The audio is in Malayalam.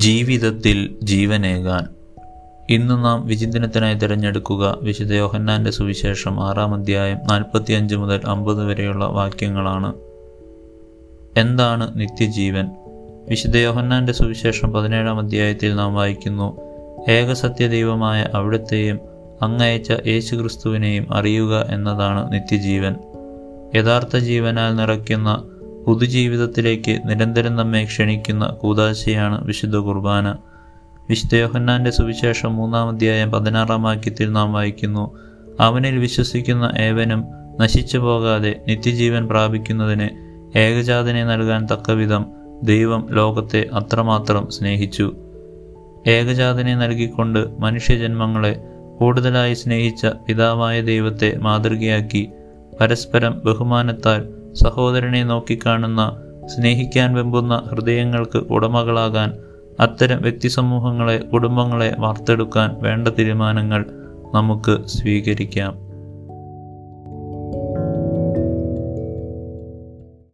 ജീവിതത്തിൽ ജീവനേകാൻ. ഇന്ന് നാം വിചിന്തനത്തിനായി തിരഞ്ഞെടുക്കുക വിശുദ്ധ യോഹന്നാന്റെ സുവിശേഷം ആറാം അധ്യായം നാൽപ്പത്തിയഞ്ച് മുതൽ അമ്പത് വരെയുള്ള വാക്യങ്ങളാണ്. എന്താണ് നിത്യജീവൻ? വിശുദ്ധ യോഹന്നാന്റെ സുവിശേഷം പതിനേഴാം അധ്യായത്തിൽ നാം വായിക്കുന്നു ഏകസത്യദൈവമായ അവിടുത്തെയും അങ്ങയച്ച യേശുക്രിസ്തുവിനെയും അറിയുക എന്നതാണ് നിത്യജീവൻ. യഥാർത്ഥ ജീവനാൽ നിറയ്ക്കുന്ന പുതുജീവിതത്തിലേക്ക് നിരന്തരം നമ്മെ ക്ഷണിക്കുന്ന കൂതാശയാണ് വിശുദ്ധ കുർബാന. വിശുദ്ധ യോഹന്നാന്റെ സുവിശേഷം മൂന്നാം അധ്യായം പതിനാറാം വാക്യത്തിൽ നാം വായിക്കുന്നു അവനിൽ വിശ്വസിക്കുന്ന ഏവനും നശിച്ചു പോകാതെ നിത്യജീവൻ പ്രാപിക്കുന്നതിന് ഏകജാതനെ നൽകാൻ തക്കവിധം ദൈവം ലോകത്തെ അത്രമാത്രം സ്നേഹിച്ചു. ഏകജാതനെ നൽകിക്കൊണ്ട് മനുഷ്യജന്മങ്ങളെ കൂടുതലായി സ്നേഹിച്ച പിതാവായ ദൈവത്തെ മാതൃകയാക്കി പരസ്പരം ബഹുമാനത്താൽ സഹോദരനെ നോക്കിക്കാണുന്ന സ്നേഹിക്കാൻ വെമ്പുന്ന ഹൃദയങ്ങൾക്ക് ഉടമകളാകാൻ അത്തരം വ്യക്തിസമൂഹങ്ങളെ കുടുംബങ്ങളെ വാർത്തെടുക്കാൻ വേണ്ട തീരുമാനങ്ങൾ നമുക്ക് സ്വീകരിക്കാം.